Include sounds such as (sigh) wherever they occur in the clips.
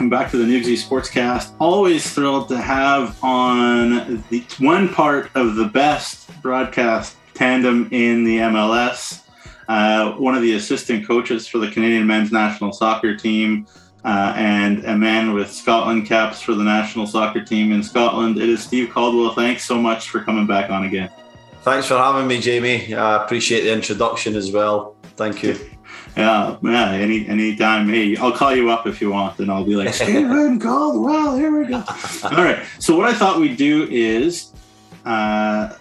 Welcome back to the Newsy Sportscast. Always thrilled to have on the one part of the best broadcast tandem in the MLS. Uh, one of the assistant coaches for the Canadian men's national soccer team, uh, and a man with Scotland caps for the national soccer team in Scotland. It is Steve Caldwell. Thanks so much for coming back on again. Thanks for having me, Jamie. I appreciate the introduction as well. Thank you. Yeah, yeah. Any anytime, hey, I'll call you up if you want, and I'll be like, Stephen (laughs) Caldwell. Here we go. All right. So what I thought we'd do is, uh,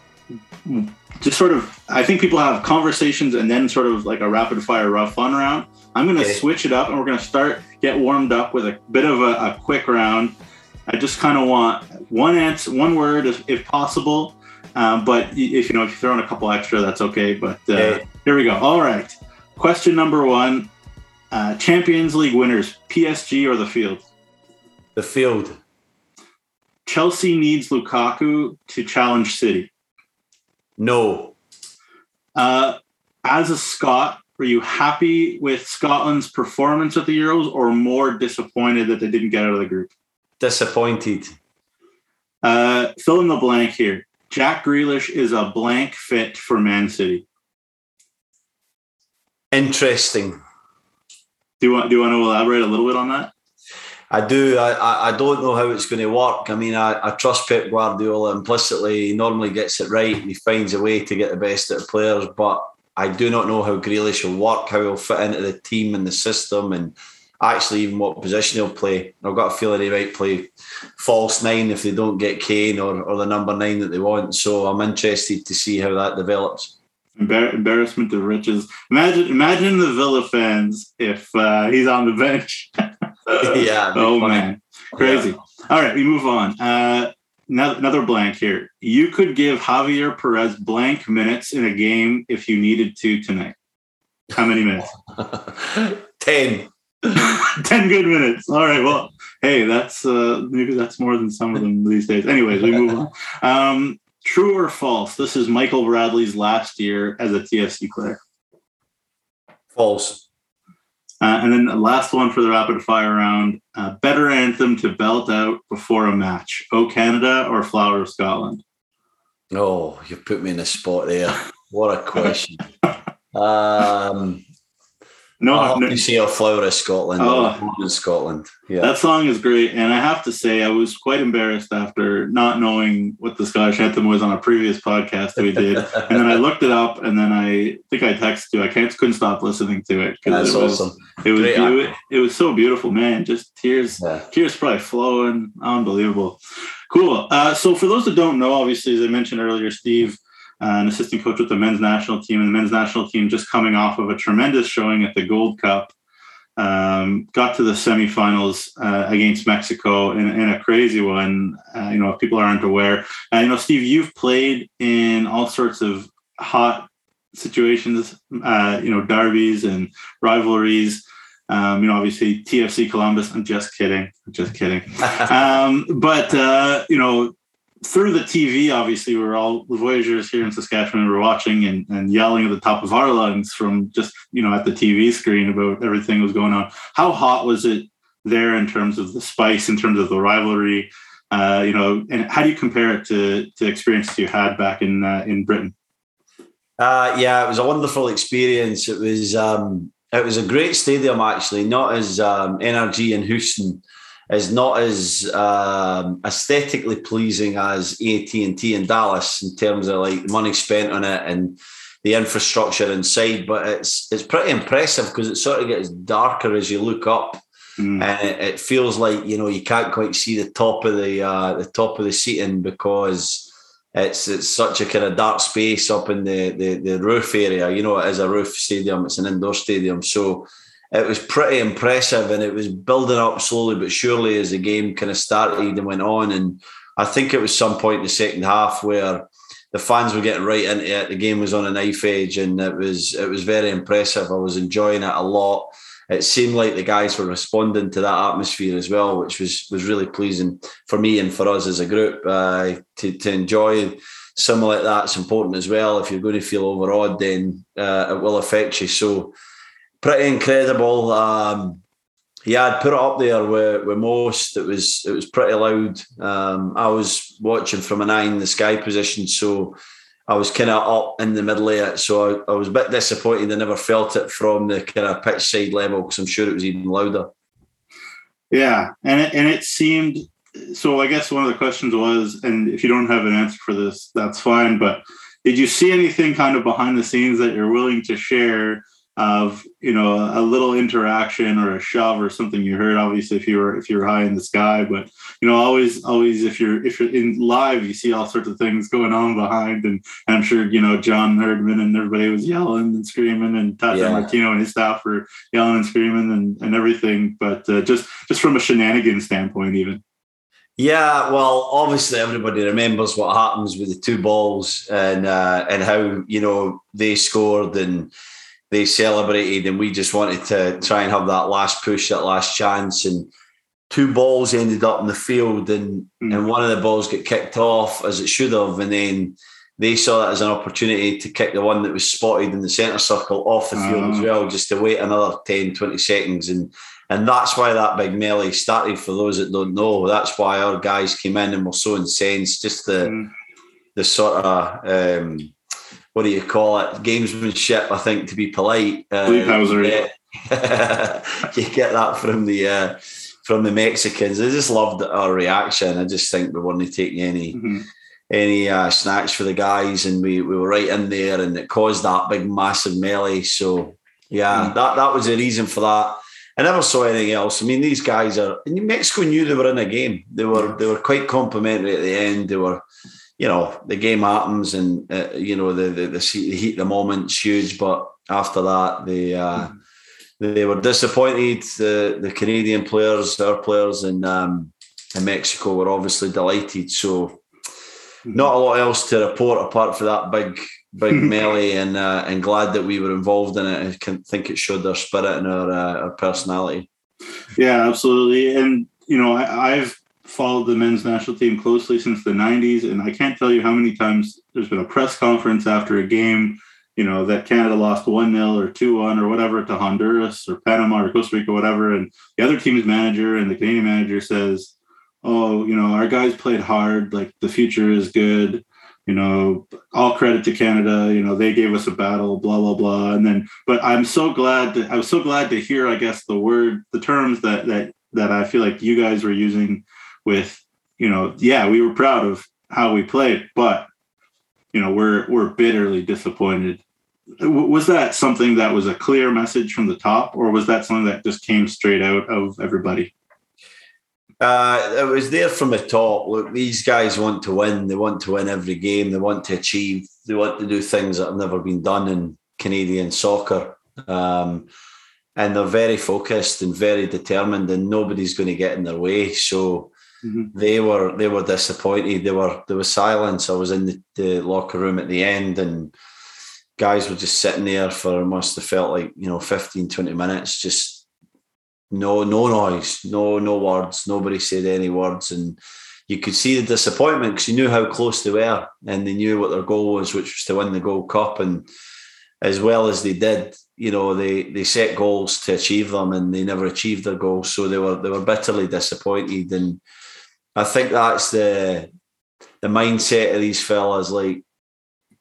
just sort of. I think people have conversations and then sort of like a rapid fire rough fun round. I'm going to okay. switch it up, and we're going to start get warmed up with a bit of a, a quick round. I just kind of want one answer, one word, if, if possible. Um, but if you know, if you throw in a couple extra, that's okay. But uh, okay. here we go. All right. Question number one: uh, Champions League winners, PSG or the field? The field. Chelsea needs Lukaku to challenge City. No. Uh, as a Scot, were you happy with Scotland's performance at the Euros, or more disappointed that they didn't get out of the group? Disappointed. Uh, fill in the blank here. Jack Grealish is a blank fit for Man City. Interesting. Do you want Do you want to elaborate a little bit on that? I do. I, I don't know how it's going to work. I mean, I, I trust Pep Guardiola implicitly. He normally gets it right. He finds a way to get the best out of players, but I do not know how Grealish will work, how he'll fit into the team and the system, and actually even what position he'll play. I've got a feeling he might play false nine if they don't get Kane or, or the number nine that they want. So I'm interested to see how that develops. Embar- embarrassment of riches. Imagine, imagine the Villa fans if uh, he's on the bench. (laughs) yeah. oh funny. man, crazy. Yeah. All right, we move on. Uh, another blank here. You could give Javier Perez blank minutes in a game if you needed to tonight. How many minutes? (laughs) Ten. (laughs) Ten good minutes. All right. Well, hey, that's uh, maybe that's more than some of them these days. Anyways, we move on. Um, true or false? This is Michael Bradley's last year as a TFC player. False. Uh, and then the last one for the rapid fire round: uh, better anthem to belt out before a match: "O Canada" or "Flower of Scotland." Oh, you put me in a spot there. What a question. (laughs) um, no, I hope no. you see a flower of Scotland. Oh, Scotland. Yeah, that song is great, and I have to say, I was quite embarrassed after not knowing what the Scottish anthem was on a previous podcast that we did, and then I looked it up, and then I think I texted you. I can't couldn't stop listening to it because it was awesome. it was, it was, it was so beautiful, man. Just tears, yeah. tears probably flowing, unbelievable. Cool. Uh, so for those that don't know, obviously, as I mentioned earlier, Steve an assistant coach with the men's national team, and the men's national team just coming off of a tremendous showing at the Gold Cup. Um, got to the semifinals uh, against Mexico in, in, a crazy one. Uh, you know, if people aren't aware, uh, you know, Steve, you've played in all sorts of hot situations. Uh, you know, derbies and rivalries. Um, you know, obviously TFC Columbus. I'm just kidding. I'm just kidding. (laughs) um, but uh, you know, through the TV, obviously, we are all the Voyageurs here in Saskatchewan. We were watching and, and yelling at the top of our lungs from just you know at the TV screen about everything that was going on. How hot was it there in terms of the spice, in terms of the rivalry? Uh, you know, and how do you compare it to to experiences you had back in uh, in Britain? Uh, yeah, it was a wonderful experience. It was um, it was a great stadium actually, not as um, NRG in Houston is not as um, aesthetically pleasing as AT&T in Dallas in terms of like money spent on it and the infrastructure inside, but it's it's pretty impressive because it sort of gets darker as you look up, mm. and it, it, feels like you know you can't quite see the top of the uh, the top of the seating because it's it's such a kind of dark space up in the, the the roof area. You know, it is a roof stadium; it's an indoor stadium, so it was pretty impressive and it was building up slowly but surely as the game kind of started and went on. And I think it was some point in the second half where the fans were getting right into it. The game was on a knife edge and it was it was very impressive. I was enjoying it a lot. It seemed like the guys were responding to that atmosphere as well, which was was really pleasing for me and for us as a group uh, to to enjoy something like that's important as well. If you're going to feel overawed, then uh, it will affect you. So pretty incredible. Um, yeah, I'd put it up there with, with most. It was it was pretty loud. Um, I was watching from an eye in the sky position, so I was kind of up in the middle of it. So I, I, was a bit disappointed. I never felt it from the kind of pitch side level because I'm sure it was even louder. Yeah, and it, and it seemed. So I guess one of the questions was, and if you don't have an answer for this, that's fine. But did you see anything kind of behind the scenes that you're willing to share? Of you know a little interaction or a shove or something you heard obviously if you were if you're high in the sky but you know always always if you're if you're in live you see all sorts of things going on behind and, i'm sure you know john herdman and everybody was yelling and screaming and tata yeah. martino and his staff were yelling and screaming and, and everything but uh, just just from a shenanigan standpoint even yeah, well, obviously everybody remembers what happens with the two balls and uh, and how you know they scored and they celebrated, and we just wanted to try and have that last push, that last chance. And two balls ended up in the field, and mm. and one of the balls got kicked off as it should have, and then they saw that as an opportunity to kick the one that was spotted in the centre circle off the field as ah. well, just to wait another 10, 20 seconds. And and that's why that big melee started for those that don't know. That's why our guys came in and were so incensed, just the mm. the sort of um, what do you call it? Gamesmanship, I think, to be polite. Yeah. (laughs) you get that from the uh, from the Mexicans. I just loved our reaction. I just think we weren't taking any mm-hmm. any uh, snacks for the guys, and we, we were right in there, and it caused that big massive melee. So yeah, mm-hmm. that that was the reason for that. I never saw anything else. I mean, these guys are. And Mexico knew they were in a game. They were they were quite complimentary at the end. They were you know the game happens and uh, you know the, the the heat the moment's huge but after that they uh, they were disappointed the the Canadian players our players in um, in Mexico were obviously delighted. So not a lot else to report apart for that big big (laughs) melee and uh, and glad that we were involved in it. I can think it showed our spirit and our uh, our personality. Yeah absolutely. And you know I, I've followed the men's national team closely since the 90s, and I can't tell you how many times there's been a press conference after a game, you know, that Canada lost 1 0 or 2 1 or whatever to Honduras or Panama or Costa Rica, or whatever. And the other team's manager and the Canadian manager says, Oh, you know, our guys played hard. Like the future is good. You know, all credit to Canada. You know, they gave us a battle, blah, blah, blah. And then, but I'm so glad I was so glad to hear, I guess, the word, the terms that, that, that I feel like you guys were using with you know yeah we were proud of how we played but you know we're we're bitterly disappointed was that something that was a clear message from the top or was that something that just came straight out of everybody uh, it was there from the top. Look, these guys want to win. They want to win every game. They want to achieve. They want to do things that have never been done in Canadian soccer. Um, and they're very focused and very determined, and nobody's going to get in their way. So Mm-hmm. They were they were disappointed. They were there was silence. I was in the, the locker room at the end and guys were just sitting there for must have felt like, you know, 15, 20 minutes, just no, no noise, no, no words. Nobody said any words. And you could see the disappointment because you knew how close they were and they knew what their goal was, which was to win the Gold Cup. And as well as they did, you know, they they set goals to achieve them and they never achieved their goals. So they were they were bitterly disappointed. And I think that's the the mindset of these fellas. Like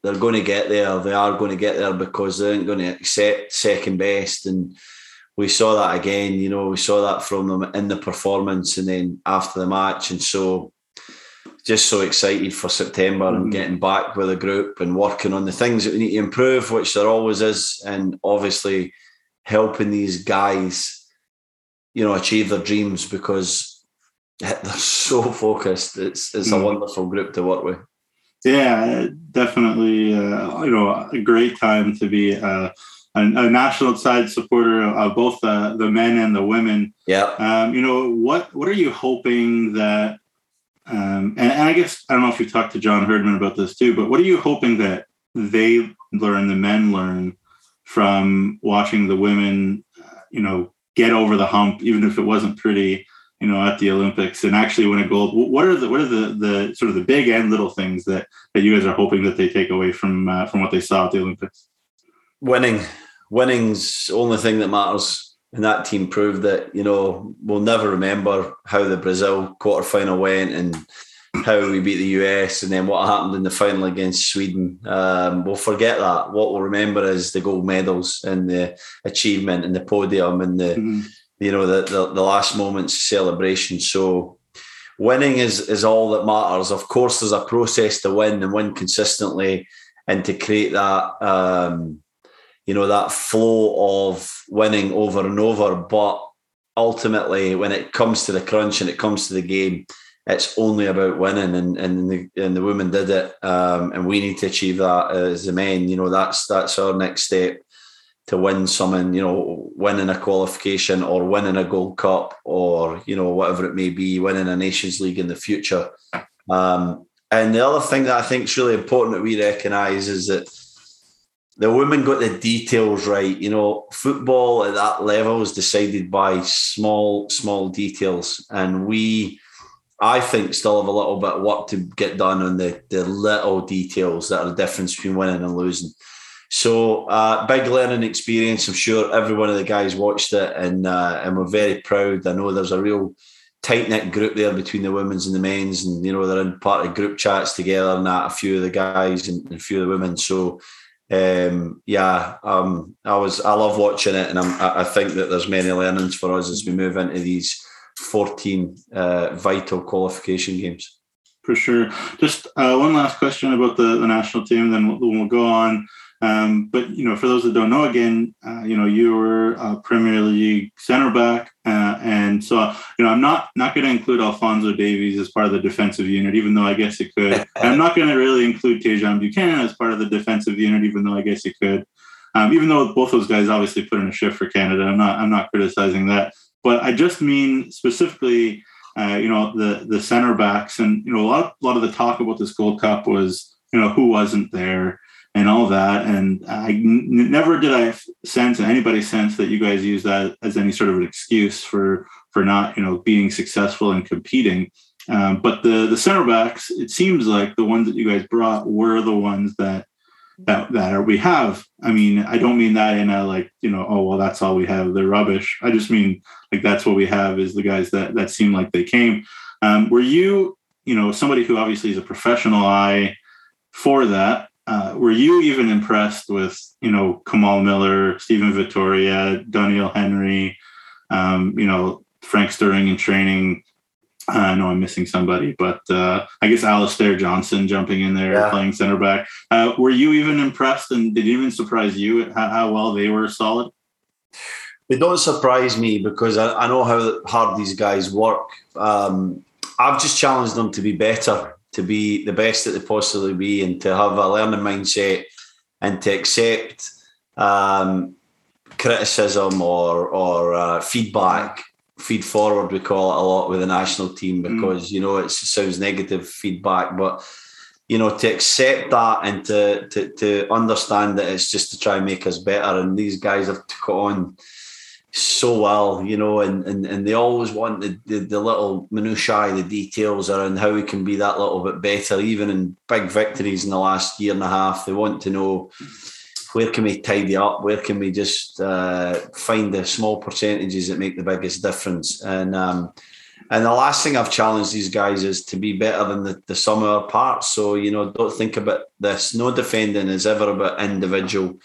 they're going to get there. They are going to get there because they aren't going to accept second best. And we saw that again. You know, we saw that from them in the performance and then after the match. And so, just so excited for September mm-hmm. and getting back with the group and working on the things that we need to improve, which there always is, and obviously helping these guys, you know, achieve their dreams because (laughs) they're so focused. It's it's mm. a wonderful group to work with. Yeah, definitely. Uh, you know, a great time to be uh, a, a, national side supporter of both the, the men and the women. Yeah. Um, you know, what what are you hoping that? Um, and, and I guess I don't know if you talked to John Herdman about this too, but what are you hoping that they learn, the men learn from watching the women, uh, you know, get over the hump, even if it wasn't pretty you know, at the Olympics and actually win a gold. What are the what are the the sort of the big and little things that that you guys are hoping that they take away from uh, from what they saw at the Olympics? Winning, winning's only thing that matters. and that team proved that you know we'll never remember how the Brazil quarter final went and how we beat the US and then what happened in the final against Sweden. Um, we'll forget that. What we'll remember is the gold medals and the achievement and the podium and the mm-hmm. You know the, the, the last moments celebration. So winning is is all that matters. Of course, there's a process to win and win consistently and to create that um, you know that flow of winning over and over. But ultimately, when it comes to the crunch and it comes to the game it's only about winning, and and the and the women did it, um, and we need to achieve that as the men. You know, that's that's our next step to win something. You know, winning a qualification or winning a Gold Cup or you know whatever it may be, winning a Nations League in the future. Um, and the other thing that I think is really important that we recognise is that the women got the details right. You know, football at that level is decided by small, small details, and we I think still have a little bit of work to get done on the, the little details that are the difference between winning and losing. So uh, big learning experience. I'm sure every one of the guys watched it, and uh, and we're very proud. I know there's a real tight knit group there between the women's and the men's, and you know they're in part of group chats together, and that a few of the guys and, a few of the women. So um, yeah, um, I was I love watching it, and I'm, I think that there's many learnings for us as we move into these 14 uh, vital qualification games. For sure. Just uh, one last question about the, the national team, then we'll, we'll go on. Um, but you know, for those that don't know, again, uh, you know, you were a Premier League center back, uh, and so you know, I'm not not going to include Alfonso Davies as part of the defensive unit, even though I guess it could. (laughs) I'm not going to really include Tajon Buchanan as part of the defensive unit, even though I guess it could. Um, even though both those guys obviously put in a shift for Canada, I'm not I'm not criticizing that. But I just mean specifically, uh, you know, the the center backs, and you know, a lot a lot of the talk about this Gold Cup was, you know, who wasn't there and all that. And I n- never did I sense anybody sense that you guys use that as any sort of an excuse for for not, you know, being successful and competing. Um, but the the center backs, it seems like the ones that you guys brought were the ones that that that we have. I mean, I don't mean that in a like, you know, oh well, that's all we have. They're rubbish. I just mean like that's what we have is the guys that that seem like they came. Um, were you, you know, somebody who obviously is a professional eye for that? Uh, were you even impressed with, you know, Kamal Miller, Steven Vitória, Doneil Henry, um, you know, Frank Sturing in training? I know I'm missing somebody, but uh, I guess Alistair Johnston jumping in there yeah. playing center back. Uh, were you even impressed, and did it even surprise you at how, how, well they were solid? They don't surprise me because I, I know how hard these guys work. Um, I've just challenged them to be better, to be the best that they possibly be, and to have a learning mindset and to accept um, criticism or or uh, feedback feed forward we call it a lot with the national team mm. because mm. you know it sounds negative feedback but you know to accept that and to, to to understand that it's just to try and make us better and these guys have took on so well you know and and, and they always want the, the, the little minutiae the details around how we can be that little bit better even in big victories in the last year and a half they want to know where can we tidy up? Where can we just uh, find the small percentages that make the biggest difference? And um, and the last thing I've challenged these guys is to be better than the, the sum of our parts. So you know, don't think about this. No defending is ever about individual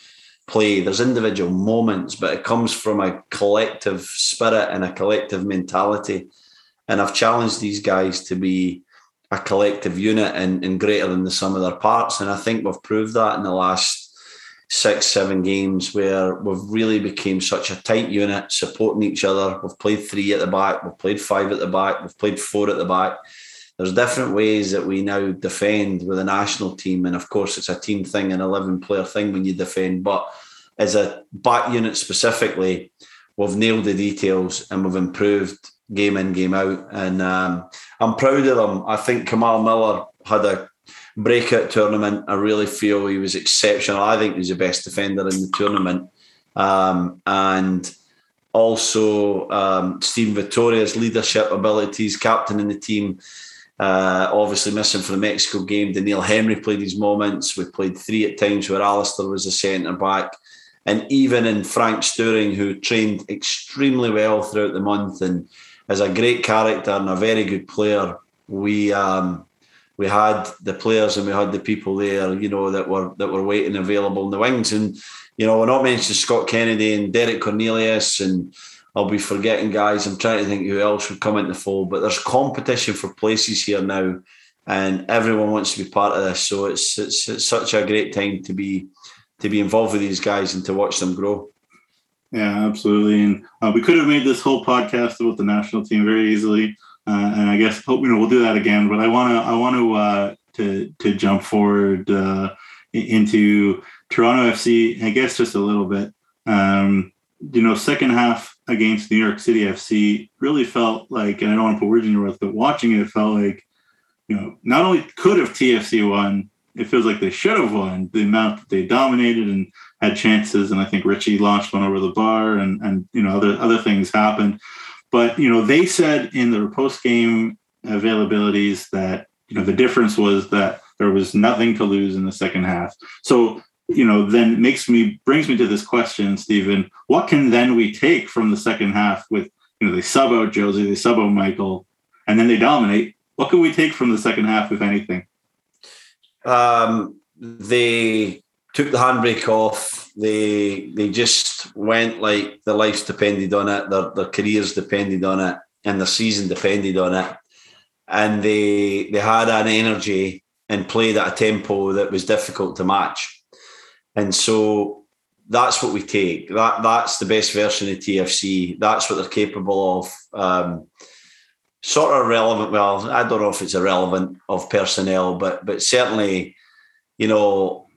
play. There's individual moments, but it comes from a collective spirit and a collective mentality. And I've challenged these guys to be a collective unit and, and greater than the sum of their parts. And I think we've proved that in the last six, seven games where we've really became such a tight unit, supporting each other. We've played three at the back, we've played five at the back, we've played four at the back. There's different ways that we now defend with a national team, and of course, it's a team thing, an eleven-player thing when you defend. But as a back unit specifically, we've nailed the details and we've improved game in, game out, and um, I'm proud of them. I think Kamal Miller had a breakout tournament. I really feel he was exceptional. I think he's the best defender in the tournament. Um, and also um, Steven Vitória's leadership abilities, captain in the team. Uh, obviously missing for the Mexico game. Doneil Henry played his moments. We played three at times where Alistair was a centre back. and even in Frank Sturing, who trained extremely well throughout the month and is a great character and a very good player, we um, we had the players and we had the people there, you know, that were that were waiting available in the wings. And you know, we're not mentioning Scott Kennedy and Derek Cornelius and I'll be forgetting guys. I'm trying to think who else would come into the fold, but there's competition for places here now, and everyone wants to be part of this. So it's it's, it's such a great time to be to be involved with these guys and to watch them grow. Yeah, absolutely. And uh, we could have made this whole podcast about the national team very easily, uh, and I guess hope you know we'll do that again. But I want to I want to uh, to to jump forward uh, into Toronto FC. I guess just a little bit. Um, you know, second half against New York City FC really felt like, and I don't want to put words in your mouth, but watching it, it felt like, you know, not only could have TFC won, it feels like they should have won. The amount that they dominated and had chances, and I think Richie launched one over the bar, and and you know other other things happened. But you know, they said in the post game availabilities that you know the difference was that there was nothing to lose in the second half. So you know, then makes me brings me to this question, Stephen. What can then we take from the second half with you know they sub out Jozy, they sub out Michael, and then they dominate. What can we take from the second half, if anything? Um, they took the handbrake off. They they just went like their lives depended on it, their their careers depended on it, and their season depended on it. And they they had an energy and played at a tempo that was difficult to match. And so that's what we take. That that's the best version of TFC. That's what they're capable of. Um, sort of relevant. Well, I don't know if it's irrelevant of personnel, but but certainly, you know,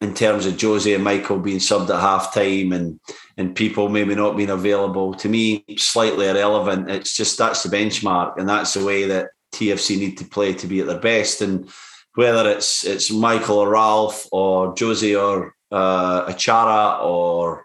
in terms of Jozy and Michael being subbed at half time and and people maybe not being available, to me, slightly irrelevant. It's just that's the benchmark, and that's the way that TFC need to play to be at their best. And whether it's it's Michael or Ralph or Jozy or uh, Achara or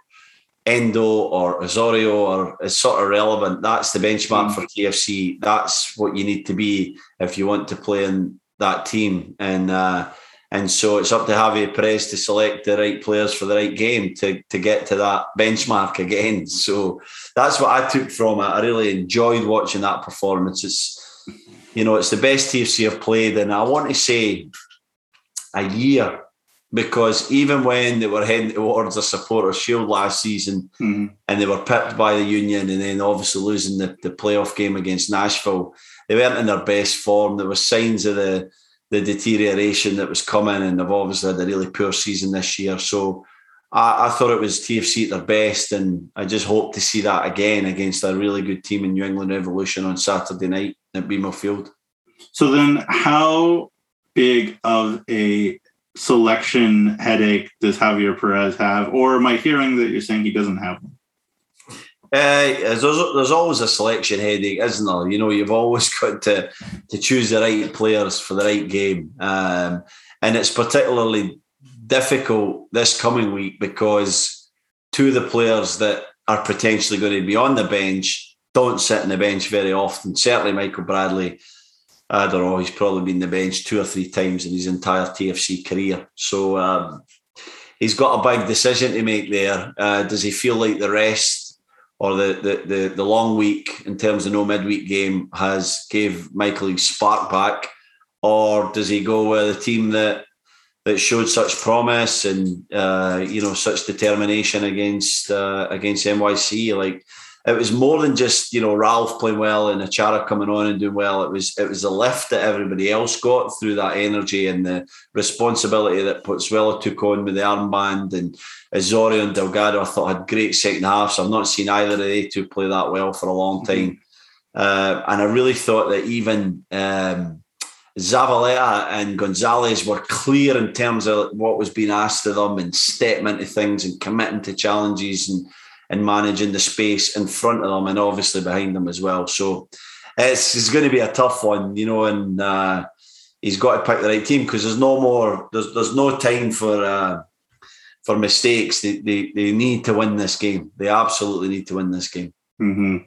Endo or Osorio or is sort of relevant. That's the benchmark mm. for TFC. That's what you need to be if you want to play in that team. And uh, and so it's up to Javier Perez to select the right players for the right game to, to get to that benchmark again. (laughs) So that's what I took from it. I really enjoyed watching that performance. It's you know, it's the best TFC have played, and I want to say a year because even when they were heading towards a supporter shield last season mm-hmm. and they were pipped by the union and then obviously losing the, the playoff game against Nashville, they weren't in their best form. There were signs of the the deterioration that was coming, and they've obviously had a really poor season this year. So I, I thought it was TFC at their best, and I just hope to see that again against a really good team in New England Revolution on Saturday night at BMO Field. So then, how big of a selection headache does Javier Perez have, or am I hearing that you're saying he doesn't have one? Uh, there's, there's always a selection headache, isn't there? You know, you've always (laughs) got to to choose the right players for the right game, um, and it's particularly difficult this coming week because two of the players that are potentially going to be on the bench don't sit on the bench very often. Certainly, Michael Bradley. I don't know. He's probably been the bench two or three times in his entire TFC career. So um, he's got a big decision to make there. Uh, does he feel like the rest or the, the the the long week in terms of no midweek game has gave Michael his spark back, or does he go with a team that that showed such promise and uh, you know such determination against uh, against NYC? Like it was more than just you know Ralph playing well and Achara coming on and doing well. It was it was the lift that everybody else got through that energy and the responsibility that Pozuelo took on with the armband and Osorio and Delgado. I thought had great second halves. I've not seen either of the two play that well for a long mm-hmm. time, mm-hmm. uh, and I really thought that even. Um, Zavaleta and Gonzalez were clear in terms of what was being asked of them and stepping into things and committing to challenges and and managing the space in front of them and obviously behind them as well. So it's, it's going to be a tough one, you know, and uh, he's got to pick the right team because there's no more, there's there's no time for uh, for mistakes. They, they they need to win this game. They absolutely need to win this game. Mm-hmm.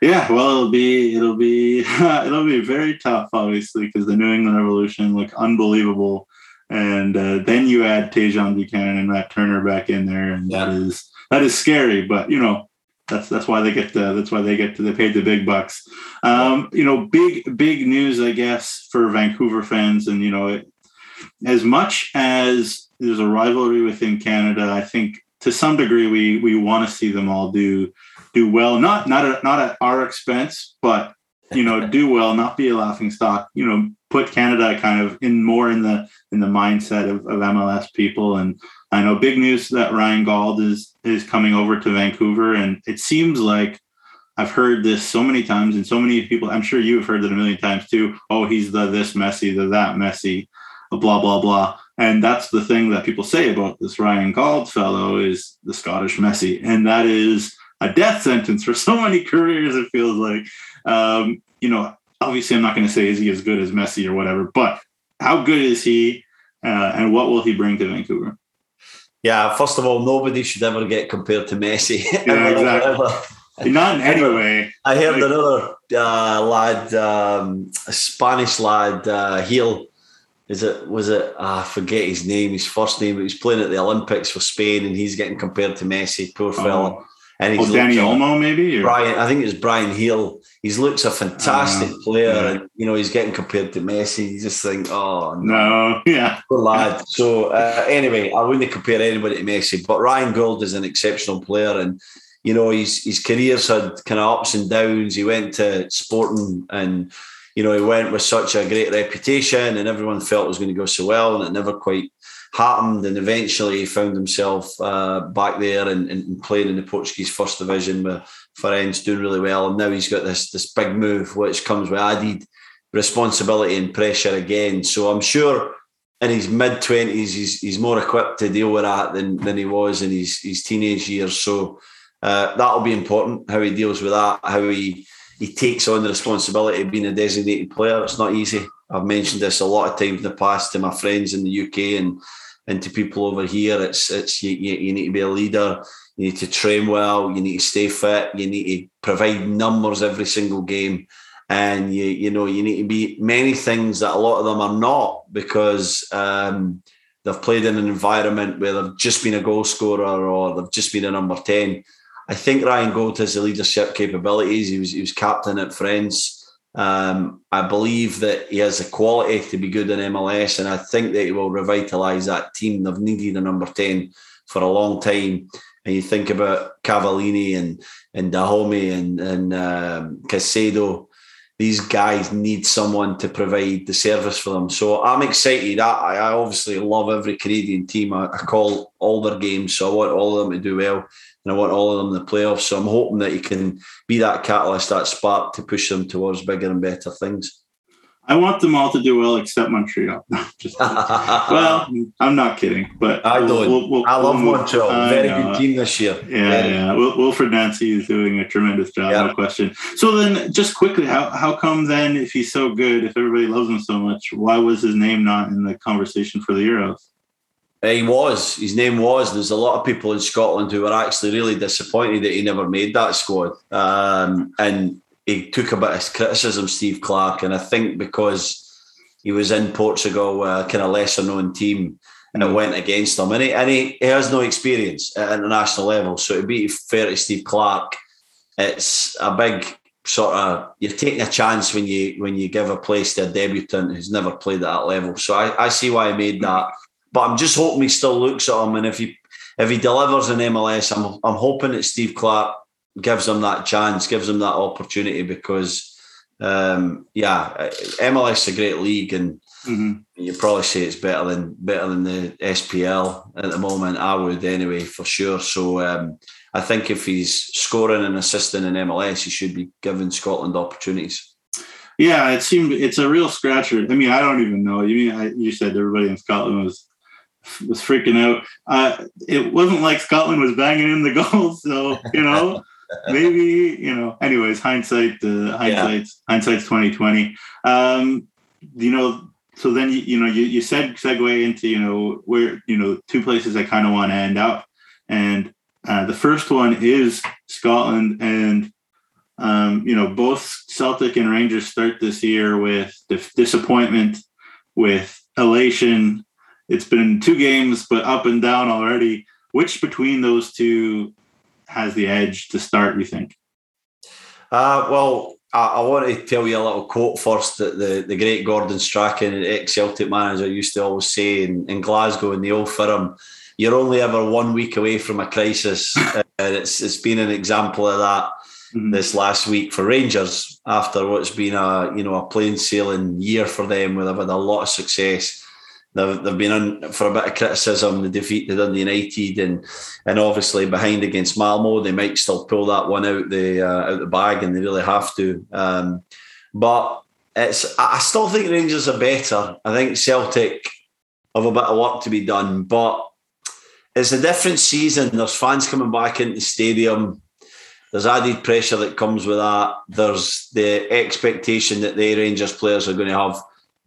Yeah, well, it'll be it'll be (laughs) it'll be very tough, obviously, because the New England Revolution look unbelievable and uh, then you add Tajon Buchanan and Matt Turner back in there, and yeah. that is that is scary. But you know, that's that's why they get the that's why they get to they paid the big bucks. Um, you know, big big news, I guess, for Vancouver fans, and you know, it, as much as there's a rivalry within Canada, I think to some degree we we want to see them all do do well, not not at, not at our expense, but you know, do well, not be a laughing stock. You know, put Canada kind of in more in the in the mindset of, of MLS people. And I know big news that Ryan Gauld is is coming over to Vancouver, and it seems like I've heard this so many times, and so many people. I'm sure you've heard it a million times too. Oh, he's the this Messi, the that Messi, blah blah blah. And that's the thing that people say about this Ryan Gauld fellow is the Scottish Messi. and that is a death sentence for so many careers. It feels like, um, you know, obviously I'm not going to say is he as good as Messi or whatever, but how good is he, uh, and what will he bring to Vancouver? Yeah, first of all, nobody should ever get compared to Messi. (laughs) Yeah, exactly. Not in any way. I heard like, another uh, lad, um, a Spanish lad, uh, Heel. Is it was it? Uh, I forget his name, his first name. But he's playing at the Olympics for Spain, and he's getting compared to Messi. Poor fella. Oh. And he's oh, Dani Olmo, maybe or? Bryan. I think it's Bryan Gil. He looks a fantastic uh, player, yeah. and you know he's getting compared to Messi. You just think, oh no, no. yeah, poor lad. So uh, anyway, I wouldn't compare anybody to Messi, but Ryan Gauld is an exceptional player, and you know his his career's had kind of ups and downs. He went to Sporting, and you know he went with such a great reputation, and everyone felt it was going to go so well, and it never quite happened, and eventually he found himself uh, back there and, and, playing in the Portuguese First Division with Farense doing really well. And now he's got this this big move, which comes with added responsibility and pressure again. So I'm sure in his mid twenties, he's he's more equipped to deal with that than than he was in his his teenage years. So uh, that'll be important how he deals with that, how he he takes on the responsibility of being a designated player. It's not easy. I've mentioned this a lot of times in the past to my friends in the UK and and to people over here. It's it's you, you need to be a leader. You need to train well. You need to stay fit. You need to provide numbers every single game, and you you know you need to be many things that a lot of them are not because um, they've played in an environment where they've just been a goal scorer or they've just been a number ten. I think Ryan Gauld has the leadership capabilities. He was he was captain at Farense. Um, I believe that he has the quality to be good in MLS, and I think that he will revitalise that team. They've needed a number 10 for a long time. And you think about Cavallini and, and Dajome and, and um, Caicedo, these guys need someone to provide the service for them. So I'm excited. I, I obviously love every Canadian team. I, I call all their games, so I want all of them to do well and I want all of them in the playoffs. So I'm hoping that he can be that catalyst, that spark to push them towards bigger and better things. I want them all to do well except Montreal. (laughs) Just, (laughs) well, I'm not kidding, but I don't. We'll, we'll, I love we'll, Montreal. Very good team this year. Yeah, Very yeah. Wilfried Nancy is doing a tremendous job, yeah. no question. So then, just quickly, how how come then, if he's so good, if everybody loves him so much, why was his name not in the conversation for the Euros? He was. His name was. There's a lot of people in Scotland who were actually really disappointed that he never made that squad. Um, and he took a bit of criticism, Steve Clarke, And I think because he was in Portugal, a kind of lesser known team, and it went against him. And he, and he, he has no experience at international level. So to be fair to Steve Clarke. it's a big sort of you're taking a chance when you when you give a place to a debutant who's never played at that level. So I, I see why he made that. But I'm just hoping he still looks at him, and if he if he delivers in MLS, I'm I'm hoping that Steve Clarke gives him that chance, gives him that opportunity because, um, yeah, MLS is a great league, and mm-hmm. you probably say it's better than better than the SPL at the moment. I would anyway for sure. So. Um, I think if he's scoring and assisting in MLS, he should be given Scotland opportunities. Yeah, it seemed it's a real scratcher. I mean, I don't even know. You mean I, you said everybody in Scotland was (laughs) was freaking out. Uh, it wasn't like Scotland was banging in the (laughs) goals, so you know, maybe you know. Anyways, hindsight, uh, hindsight, yeah. hindsight's twenty twenty. Um, you know, so then you, you know you, you said segue into you know where you know two places I kind of want to end up, and uh, the first one is Scotland, and um, you know both Celtic and Rangers start this year with disappointment, with elation, it's been two games, but up and down already. Which between those two has the edge to start? You think? Uh, well, I, I, want to tell you a little quote first that the, the great Gordon Strachan, ex Celtic manager, used to always say in, in Glasgow in the old firm, you're only ever one week away from a crisis. (laughs) and it's it's been an example of that mm-hmm. this last week for Rangers after what's been a you know a plain sailing year for them where they've had a lot of success. They've, they've been on for a bit of criticism, the defeat they've Dundee United, and and obviously behind against Malmo, they might still pull that one out the uh, out the bag, and they really have to. Um, but it's I still think Rangers are better. I think Celtic have a bit of work to be done, but it's a different season. There's fans coming back into the stadium. There's added pressure that comes with that. There's the expectation that the Rangers players are going to have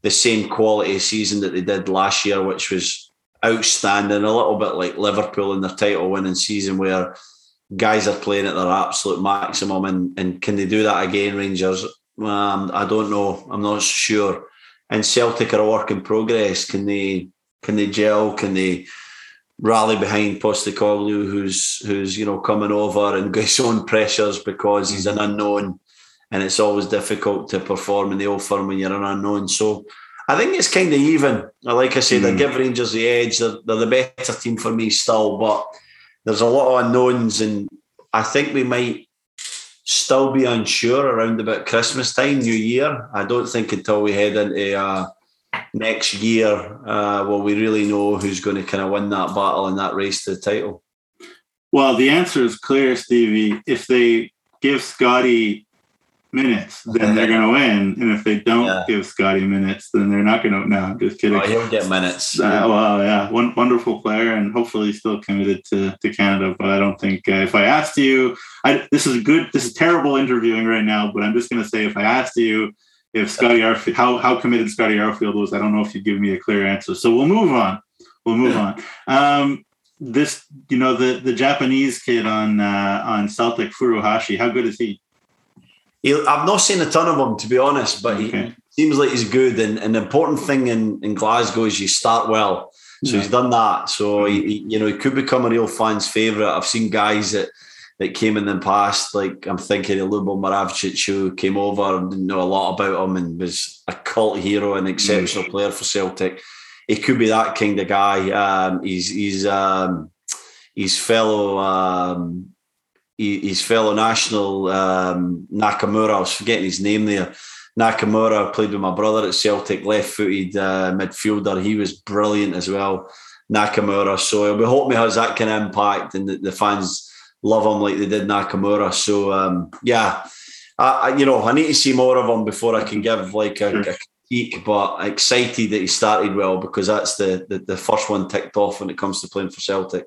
the same quality season that they did last year, which was outstanding. A little bit like Liverpool in their title winning season, where guys are playing at their absolute maximum. And, and can they do that again, Rangers? Um, I don't know. I'm not sure. And Celtic are a work in progress. Can they can they gel? Can they rally behind Postecoglou, who's who's you know coming over and (laughs) gets on pressures because he's an unknown, and it's always difficult to perform in the old firm when you're an unknown. So I think it's kind of even. Like I said, mm. I give Rangers the edge. They're, they're the better team for me still, but there's a lot of unknowns, and I think we might still be unsure around about Christmas time, New Year. I don't think until we head into uh, next year uh, will we really know who's going to kind of win that battle and that race to the title? Well, the answer is clear, Stevie. If they give Scotty minutes, then they're going to win. And if they don't yeah. give Scotty minutes, then they're not going to. No, I'm just kidding. Oh, he'll get minutes. Uh, well, yeah, one wonderful player, and hopefully still committed to, to Canada. But I don't think uh, if I asked you, I, this is good. This is terrible interviewing right now. But I'm just going to say, if I asked you if Scotty Arfield, how how committed Scotty Arfield was, I don't know if you'd give me a clear answer. So we'll move on. We'll move on. Um, this, you know, the the Japanese kid on uh, on Celtic Furuhashi, how good is he? He? I've not seen a ton of him to be honest, but okay. he seems like he's good. And, and the important thing in, in Glasgow is you start well. So yeah. he's done that. So he, he, you know, he could become a real fan's favourite. I've seen guys that that came in the past. Like I'm thinking of Lubo Moravcik, who came over and didn't know a lot about him and was a cult hero and exceptional mm. player for Celtic. He could be that kind of guy. Um, he's he's um, his fellow um, his fellow national um, Nakamura. I was forgetting his name there. Nakamura played with my brother at Celtic, left-footed uh, midfielder. He was brilliant as well. Nakamura. So we hope he has that kind of impact and the, the fans love him like they did Nakamura. So um, yeah, I, I, you know I need to see more of him before I can give like a, a critique. But excited that he started well because that's the, the, the first one ticked off when it comes to playing for Celtic.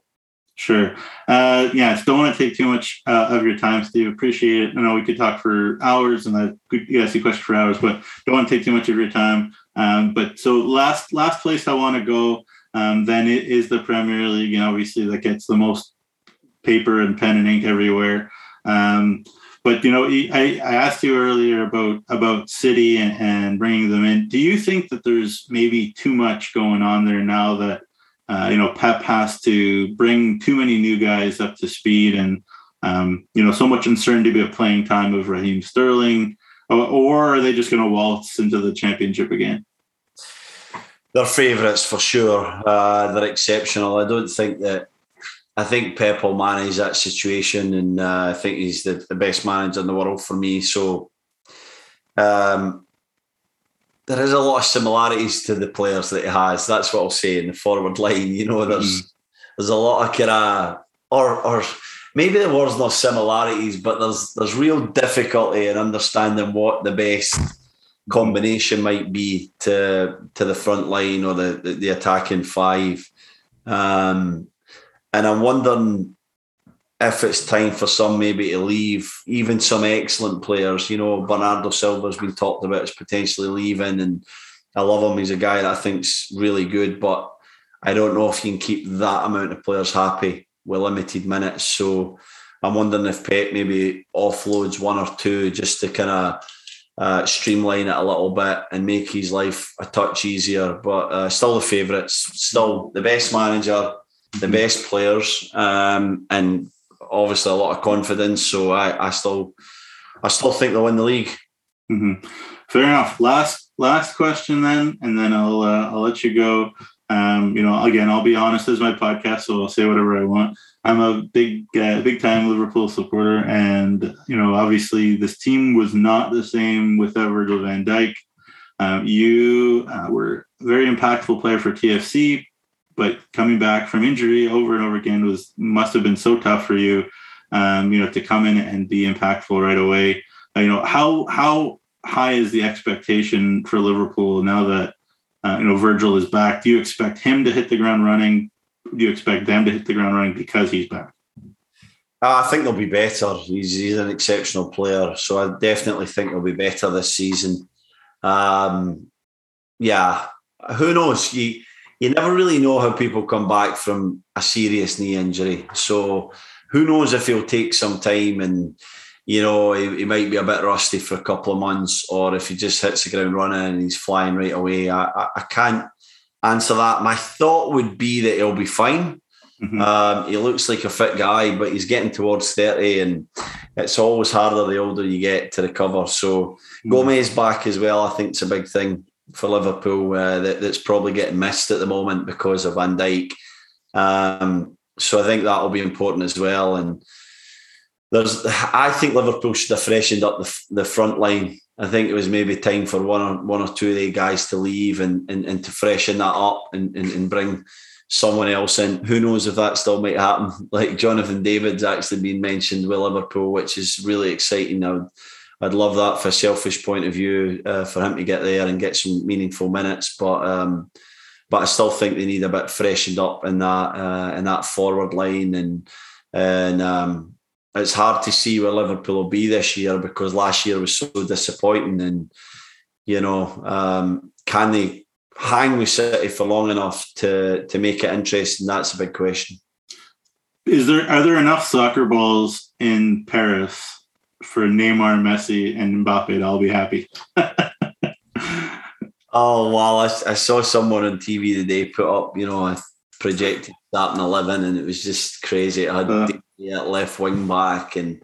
Sure. Uh, yeah, don't want to take too much uh, of your time, Steve. Appreciate it. I know we could talk for hours, and I could ask you questions for hours, but don't want to take too much of your time. Um, but so last last place I want to go, um, then it is the Premier League, and obviously that gets the most paper and pen and ink everywhere. Um, but you know, I, I asked you earlier about about City and, and, bringing them in. Do you think that there's maybe too much going on there now that uh, you know Pep has to bring too many new guys up to speed and um, you know so much uncertainty about playing time of Raheem Sterling, or, or are they just going to waltz into the championship again? They're favourites for sure. Uh, they're exceptional. I don't think that I think Pep will manage that situation, and uh, I think he's the, the best manager in the world for me. So um, there is a lot of similarities to the players that he has. That's what I'll say in the forward line. You know, there's mm. there's a lot of kind of or or maybe the word's not similarities, but there's there's real difficulty in understanding what the best combination might be to to the front line or the the, the attacking five. Um, and I'm wondering if it's time for some maybe to leave, even some excellent players. You know, Bernardo Silva's been talked about as potentially leaving, and I love him. He's a guy that I think's really good, but I don't know if you can keep that amount of players happy with limited minutes. So I'm wondering if Pep maybe offloads one or two just to kind of uh, streamline it a little bit and make his life a touch easier. But uh, still the favourites, still the best manager, the best players, um, and obviously a lot of confidence. So I, I still, I still think they'll win the league. Mm-hmm. Fair enough. Last last question then, and then I'll uh, I'll let you go. Um, you know, again, I'll be honest. This is my podcast, so I'll say whatever I want. I'm a big, uh, big time Liverpool supporter, and you know, obviously, this team was not the same without Virgil Van Dijk. Um, you uh, were a very impactful player for TFC, but coming back from injury over and over again was must have been so tough for you. Um, you know, to come in and be impactful right away. Uh, you know, how how high is the expectation for Liverpool now that uh, you know Virgil is back? Do you expect him to hit the ground running? Do you expect them to hit the ground running because he's back? Uh, I think they'll be better. He's, he's an exceptional player, so I definitely think they'll be better this season. Um, yeah, who knows? You you never really know how people come back from a serious knee injury. So who knows if he'll take some time and you know, he, he, might be a bit rusty for a couple of months, or if he just hits the ground running and he's flying right away. I, I, I can't answer that. My thought would be that he'll be fine. Mm-hmm. Um, he looks like a fit guy, but he's getting towards 30, and it's always harder the older you get to recover. So, mm-hmm. Gomez back as well, I think it's a big thing for Liverpool uh, that, that's probably getting missed at the moment because of Van Dijk. Um, so, I think that will be important as well. And there's I think Liverpool should have freshened up the, the front line. I think it was maybe time for one or one or two of the guys to leave and, and, and to freshen that up and, and, and bring someone else in. Who knows if that still might happen? (laughs) Like Jonathan David's actually been mentioned with Liverpool, which is really exciting. Would, I'd love that for a selfish point of view uh, for him to get there and get some meaningful minutes. But um, but I still think they need a bit freshened up in that uh, in that forward line and and um, it's hard to see where Liverpool will be this year because last year was so disappointing. And you know, um, can they hang with City for long enough to to make it interesting? That's a big question. Is there are there enough soccer balls in Paris for Neymar, Messi, and Mbappe? I'll be happy. (laughs) oh wow! I, I saw someone on TV today put up, you know, a projected starting eleven, and it was just crazy. I had uh, yeah, left wing back and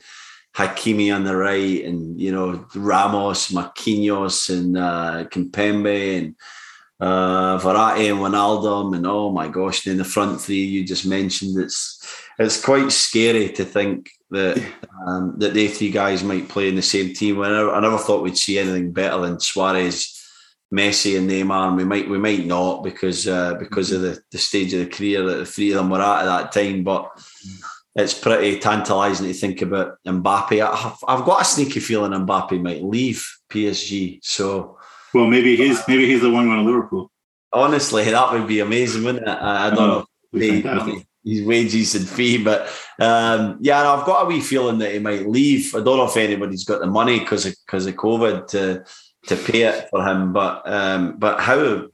Hakimi on the right, and you know Ramos, Marquinhos, and uh, Kimpembe, and uh, Verratti and Wijnaldum, and oh my gosh, then the front three you just mentioned. It's it's quite scary to think that um, that they three guys might play in the same team. I never, I never thought we'd see anything better than Suarez. Messi and Neymar, and we might we might not because uh, because of the, the stage of the career that the three of them were at at that time. But it's pretty tantalising to think about Mbappe. I've, I've got a sneaky feeling Mbappe might leave PSG. So, well, maybe he's maybe he's the one going to Liverpool. Honestly, that would be amazing, wouldn't it? I, I don't oh, know his wages and fee, but um, yeah, I've got a wee feeling that he might leave. I don't know if anybody's got the money because of because of COVID to to pay it for him, but um, but how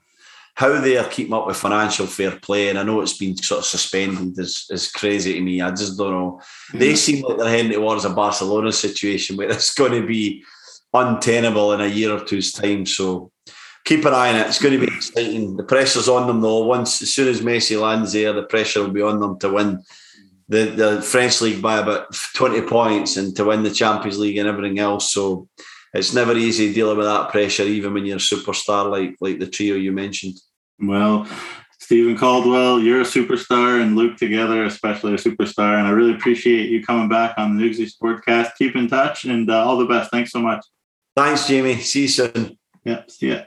how they are keeping up with financial fair play, and I know it's been sort of suspended, is, is crazy to me. I just don't know. They seem like they're heading towards a Barcelona situation where it's going to be untenable in a year or two's time. So keep an eye on it. It's going to be exciting. The pressure's on them though. Once as soon as Messi lands there, the pressure will be on them to win the, the French league by about 20 points and to win the Champions League and everything else. So it's never easy dealing with that pressure, even when you're a superstar like like the trio you mentioned. Well, Steven Caldwell, you're a superstar, and Luke together, especially a superstar. And I really appreciate you coming back on the Newsy Sportcast. Keep in touch and uh, all the best. Thanks so much. Thanks, Jamie. See you soon. Yeah, see ya.